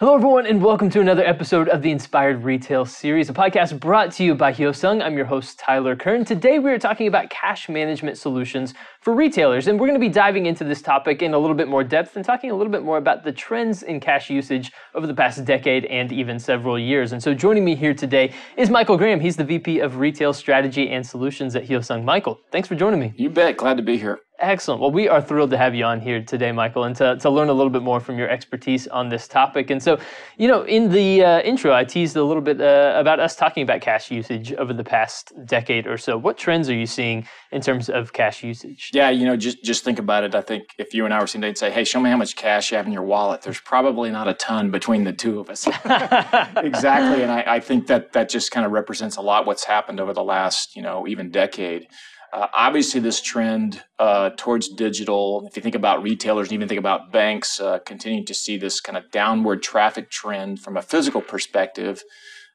Hello, everyone, and welcome to another episode of the Inspired Retail Series, a podcast brought to you by Hyosung. I'm your host, Tyler Kern. Today, we are talking about cash management solutions for retailers, and we're going to be diving into this topic in a little bit more depth and talking a little bit more about the trends in cash usage over the past decade and even several years. And so, joining me here today is Michael Graham. He's the VP of Retail Strategy and Solutions at Hyosung. Michael, thanks for joining me. You bet. Glad to be here. Excellent. Well, we are thrilled to have you on here today, Michael, and to, to learn a little bit more from your expertise on this topic. And so, you know, in the uh, intro, I teased a little bit uh, about us talking about cash usage over the past decade or so. What trends are you seeing in terms of cash usage? Yeah, you know, just just think about it. I think if you and I were sitting there and say, "Hey, show me how much cash you have in your wallet," there's probably not a ton between the two of us. exactly, and I, I think that that just kind of represents a lot what's happened over the last, you know, even decade. Uh, obviously, this trend uh, towards digital, if you think about retailers and even think about banks, uh, continuing to see this kind of downward traffic trend from a physical perspective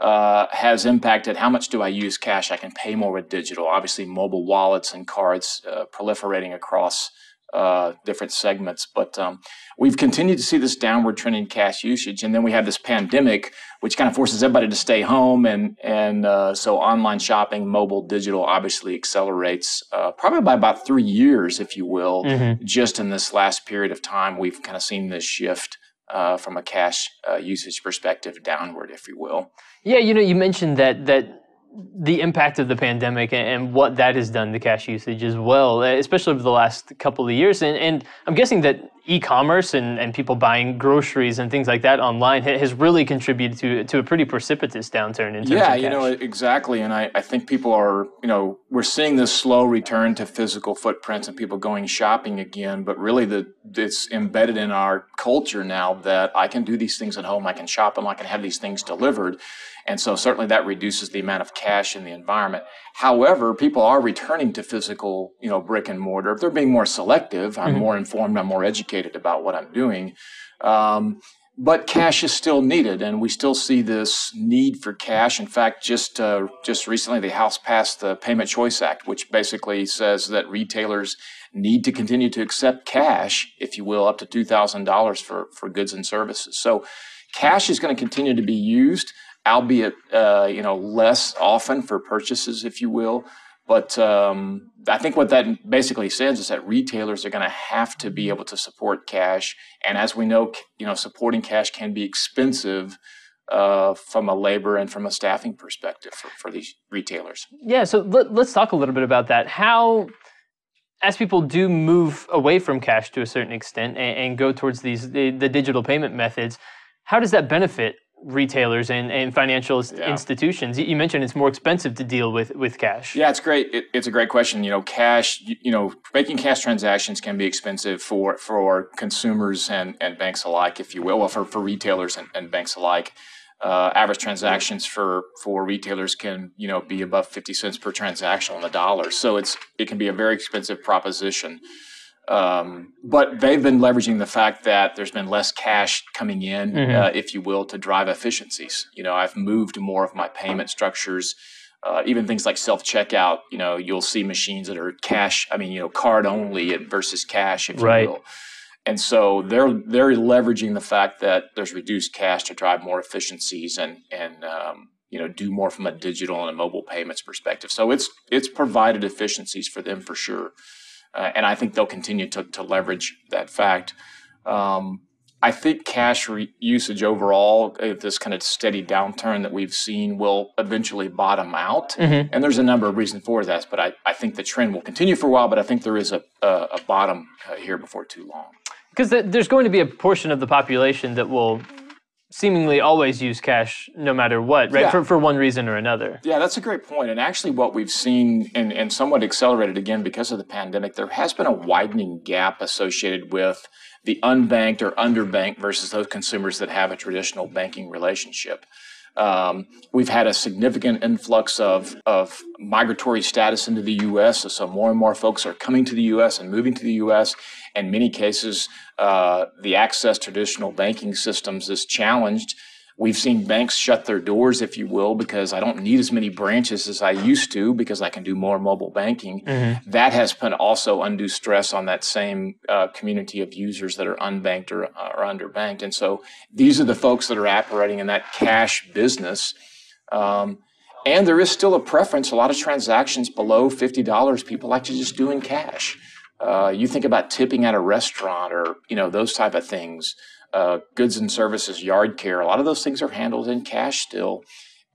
uh, has impacted how much do I use cash? I can pay more with digital. Obviously, mobile wallets and cards uh, proliferating across uh, different segments. But um, we've continued to see this downward trend in cash usage, and then we have this pandemic, which kind of forces everybody to stay home, and and uh, so online shopping, mobile, digital, obviously accelerates uh, probably by about three years, if you will, mm-hmm. just in this last period of time. We've kind of seen this shift. Uh, from a cash uh, usage perspective, downward, if you will. Yeah, you know, you mentioned that that the impact of the pandemic and what that has done to cash usage as well, eh, especially over the last couple of years. And, and I'm guessing that e-commerce and, and people buying groceries and things like that online has really contributed to to a pretty precipitous downturn in terms yeah, you know exactly, and I, I think people are you know we're seeing this slow return to physical footprints and people going shopping again, but really the it's embedded in our culture now that I can do these things at home, I can shop them, I can have these things delivered. And so certainly that reduces the amount of cash in the environment. However, people are returning to physical, you know, brick and mortar. They're being more selective. I'm mm-hmm. more informed. I'm more educated about what I'm doing. Um, but cash is still needed, and we still see this need for cash. In fact, just uh, just recently, the House passed the Payment Choice Act, which basically says that retailers need to continue to accept cash, if you will, up to two thousand dollars for for goods and services. So, cash is going to continue to be used albeit uh, you know less often for purchases, if you will. But um, I think what that basically says is that retailers are going to have to be able to support cash, and as we know, you know, supporting cash can be expensive. Uh, from a labor and from a staffing perspective for, for these retailers. Yeah, so let, us talk a little bit about that. How, as people do move away from cash to a certain extent and, and go towards these the, the, digital payment methods, how does that benefit retailers and, and financial yeah. institutions. You mentioned it's more expensive to deal with with cash. Yeah, it's great. It, it's a great question. You know, cash. You, you, know, making cash transactions can be expensive for for consumers and, and banks alike, if you will, well, for for retailers and, and banks alike. Uh, average transactions for for retailers can you know be above 50 cents per transaction on the dollar so it's it can be a very expensive proposition um, but they've been leveraging the fact that there's been less cash coming in, mm-hmm. uh, if you will, to drive efficiencies. You know, I've moved more of my payment structures. Uh, even things like self checkout, you know, you'll see machines that are cash. I mean, you know, card only versus cash, if right. you will. And so they're they're leveraging the fact that there's reduced cash to drive more efficiencies and and um, you know do more from a digital and a mobile payments perspective. So it's it's provided efficiencies for them for sure uh, and I think they'll continue to, to leverage that fact. Um, I think cash re- usage overall, this kind of steady downturn that we've seen, will eventually bottom out. Mm-hmm. And there's a number of reasons for that, but I, I think the trend will continue for a while, but I think there is a, a, a bottom uh, here before too long. Because the, there's going to be a portion of the population that will seemingly always use cash no matter what, right? Yeah. For, for one reason or another. Yeah, that's a great point. And actually, what we've seen and, and somewhat accelerated again because of the pandemic, there has been a widening gap associated with the unbanked or underbanked versus those consumers that have a traditional banking relationship. Um, we've had a significant influx of, of migratory status into the U.S., so more and more folks are coming to the U.S. and moving to the U.S. In many cases, uh, the access to traditional banking systems is challenged We've seen banks shut their doors, if you will, because I don't need as many branches as I used to because I can do more mobile banking. Mm-hmm. That has put also undue stress on that same uh, community of users that are unbanked or, uh, or underbanked. And so these are the folks that are operating in that cash business. Um, and there is still a preference. A lot of transactions below $50, people like to just do in cash. Uh, you think about tipping at a restaurant or you know those type of things uh, goods and services, yard care, a lot of those things are handled in cash still.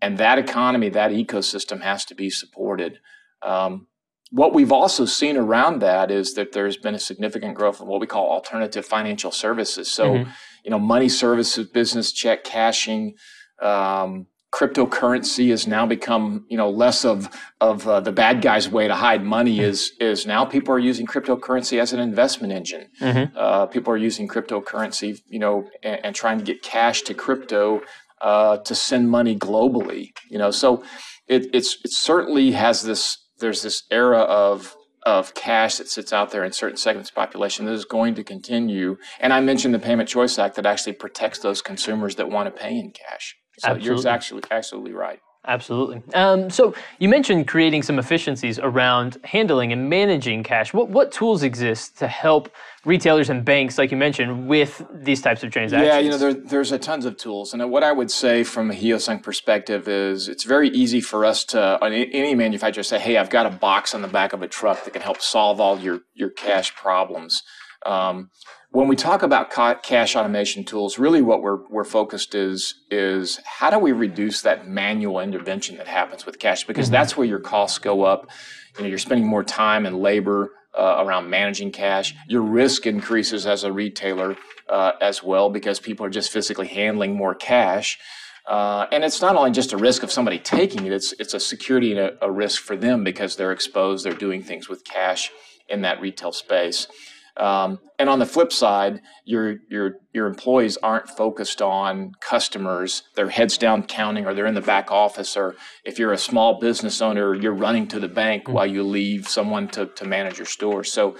And that economy, that ecosystem has to be supported. Um, what we've also seen around that is that there's been a significant growth in what we call alternative financial services. So, mm-hmm. you know, money services, business check cashing, um, cryptocurrency has now become you know less of of uh, the bad guy's way to hide money mm-hmm. is is now people are using cryptocurrency as an investment engine mm-hmm. uh, people are using cryptocurrency you know and, and trying to get cash to crypto uh, to send money globally you know so it it's it certainly has this there's this era of of cash that sits out there in certain segments of population that is going to continue and i mentioned the payment choice act that actually protects those consumers that want to pay in cash so absolutely. you're actually absolutely right. Absolutely. Um, so you mentioned creating some efficiencies around handling and managing cash. What what tools exist to help retailers and banks, like you mentioned, with these types of transactions? Yeah, you know, there, there's a tons of tools, and what I would say from a Hyosung perspective is it's very easy for us to any manufacturer say, "Hey, I've got a box on the back of a truck that can help solve all your your cash problems." Um, when we talk about cash automation tools, really what we're, we're focused is, is how do we reduce that manual intervention that happens with cash? Because mm-hmm. that's where your costs go up. You know, you're spending more time and labor uh, around managing cash. Your risk increases as a retailer uh, as well because people are just physically handling more cash. Uh, and it's not only just a risk of somebody taking it, it's, it's a security and a, a risk for them because they're exposed, they're doing things with cash in that retail space. Um, and on the flip side, your your your employees aren't focused on customers; they're heads down counting, or they're in the back office. Or if you're a small business owner, you're running to the bank mm-hmm. while you leave someone to to manage your store. So,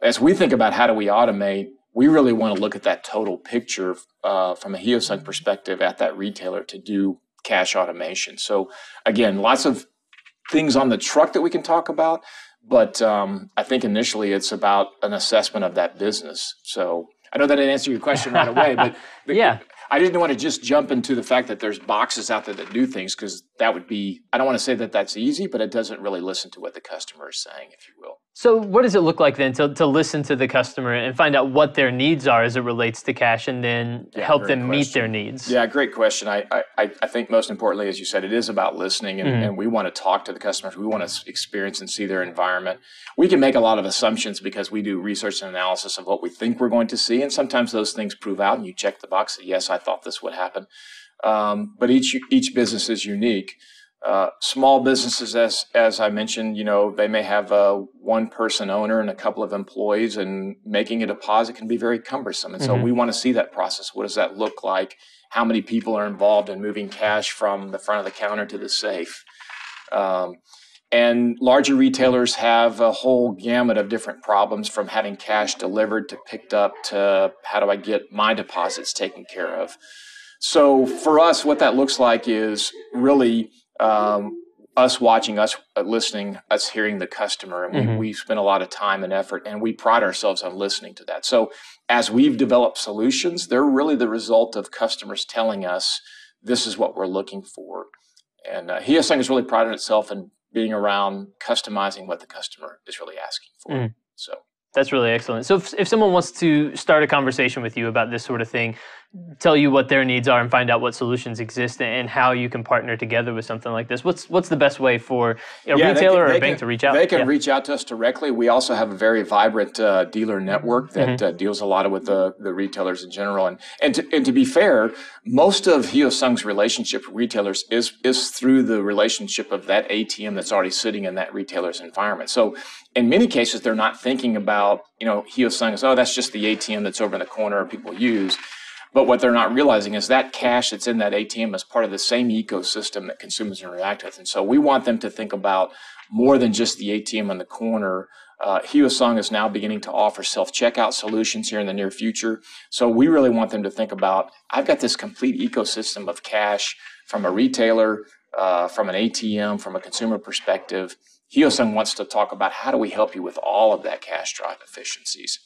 as we think about how do we automate, we really want to look at that total picture uh, from a Hyosung perspective at that retailer to do cash automation. So, again, lots of things on the truck that we can talk about but um, I think initially it's about an assessment of that business. So I know that didn't answer your question right away, but, yeah, I didn't want to just jump into the fact that there's boxes out there that do things because that would be, I don't want to say that that's easy, but it doesn't really listen to what the customer is saying, if you will. So, what does it look like then to, to listen to the customer and find out what their needs are as it relates to cash and then yeah, help them question. meet their needs? Yeah, great question. I, I, I think most importantly, as you said, it is about listening and, mm-hmm. and we want to talk to the customers. We want to experience and see their environment. We can make a lot of assumptions because we do research and analysis of what we think we're going to see. And sometimes those things prove out and you check the box that, yes, I thought this would happen. Um, but each, each business is unique. Uh, small businesses, as as I mentioned, you know, they may have a one person owner and a couple of employees, and making a deposit can be very cumbersome. And mm-hmm. so we want to see that process. What does that look like? How many people are involved in moving cash from the front of the counter to the safe? Um, and larger retailers have a whole gamut of different problems from having cash delivered to picked up to how do I get my deposits taken care of. So for us, what that looks like is really um, us watching, us listening, us hearing the customer, and we, mm-hmm. we spend a lot of time and effort, and we pride ourselves on listening to that. So as we've developed solutions, they're really the result of customers telling us this is what we're looking for. And uh, Hyosung is really prided itself in being around customizing what the customer is really asking for. Mm. So that's really excellent. So if, if someone wants to start a conversation with you about this sort of thing, tell you what their needs are and find out what solutions exist and how you can partner together with something like this. What's what's the best way for a yeah, retailer can, or a bank can, to reach out? They can yeah. reach out to us directly. We also have a very vibrant uh, dealer network that mm-hmm. uh, deals a lot with the, the retailers in general. And and to, and to be fair, most of Hyosung's relationship with retailers is is through the relationship of that ATM that's already sitting in that retailer's environment. So in many cases, they're not thinking about, you know, Hyosung is, oh, that's just the ATM that's over in the corner people use. But what they're not realizing is that cash that's in that ATM is part of the same ecosystem that consumers interact with. And so we want them to think about more than just the ATM on the corner, Uh, Hyosung is now beginning to offer self checkout solutions here in the near future. So we really want them to think about I've got this complete ecosystem of cash from a retailer, uh, from an ATM, from a consumer perspective. Hyosung wants to talk about how do we help you with all of that cash drive efficiencies.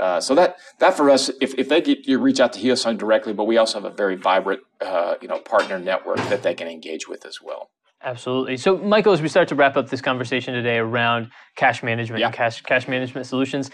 Uh, so that that for us, if, if they get you reach out to Hyosung directly, but we also have a very vibrant uh, you know partner network that they can engage with as well. Absolutely. So, Michael, as we start to wrap up this conversation today around cash management yeah. and cash cash management solutions,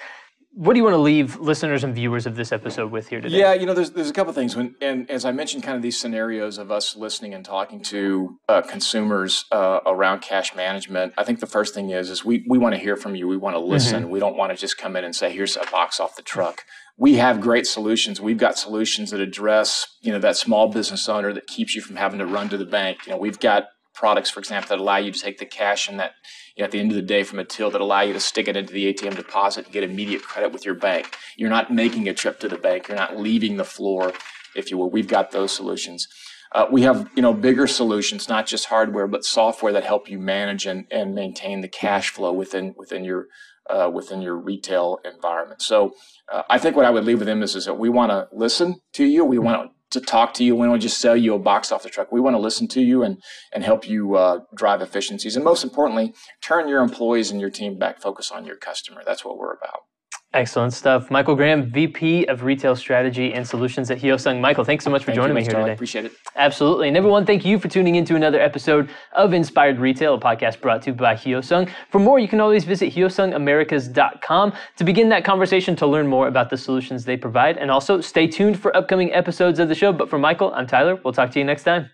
what do you want to leave listeners and viewers of this episode with here today? Yeah, you know, there's there's a couple things. When and as I mentioned, kind of these scenarios of us listening and talking to uh, consumers uh, around cash management. I think the first thing is is we we want to hear from you. We want to listen. Mm-hmm. We don't want to just come in and say, "Here's a box off the truck." We have great solutions. We've got solutions that address you know that small business owner that keeps you from having to run to the bank. You know, we've got products, for example, that allow you to take the cash and that you know, at the end of the day from a till that allow you to stick it into the ATM deposit and get immediate credit with your bank. You're not making a trip to the bank. You're not leaving the floor, if you will. We've got those solutions. Uh, we have you know bigger solutions, not just hardware, but software that help you manage and, and maintain the cash flow within within your uh, within your retail environment. So uh, I think what I would leave with them is, is that we want to listen to you. We want to talk to you. We don't just sell you a box off the truck. We want to listen to you and and help you uh, drive efficiencies, and most importantly, turn your employees and your team back. Focus on your customer. That's what we're about. Excellent stuff. Michael Graham, VP of Retail Strategy and Solutions at Hyosung. Michael, thanks so much for thank joining me here today. Appreciate it. Absolutely. And everyone, thank you for tuning in to another episode of Inspired Retail, a podcast brought to you by Hyosung. For more, you can always visit hyosungamericas.com to begin that conversation to learn more about the solutions they provide. And also stay tuned for upcoming episodes of the show. But for Michael, I'm Tyler. We'll talk to you next time.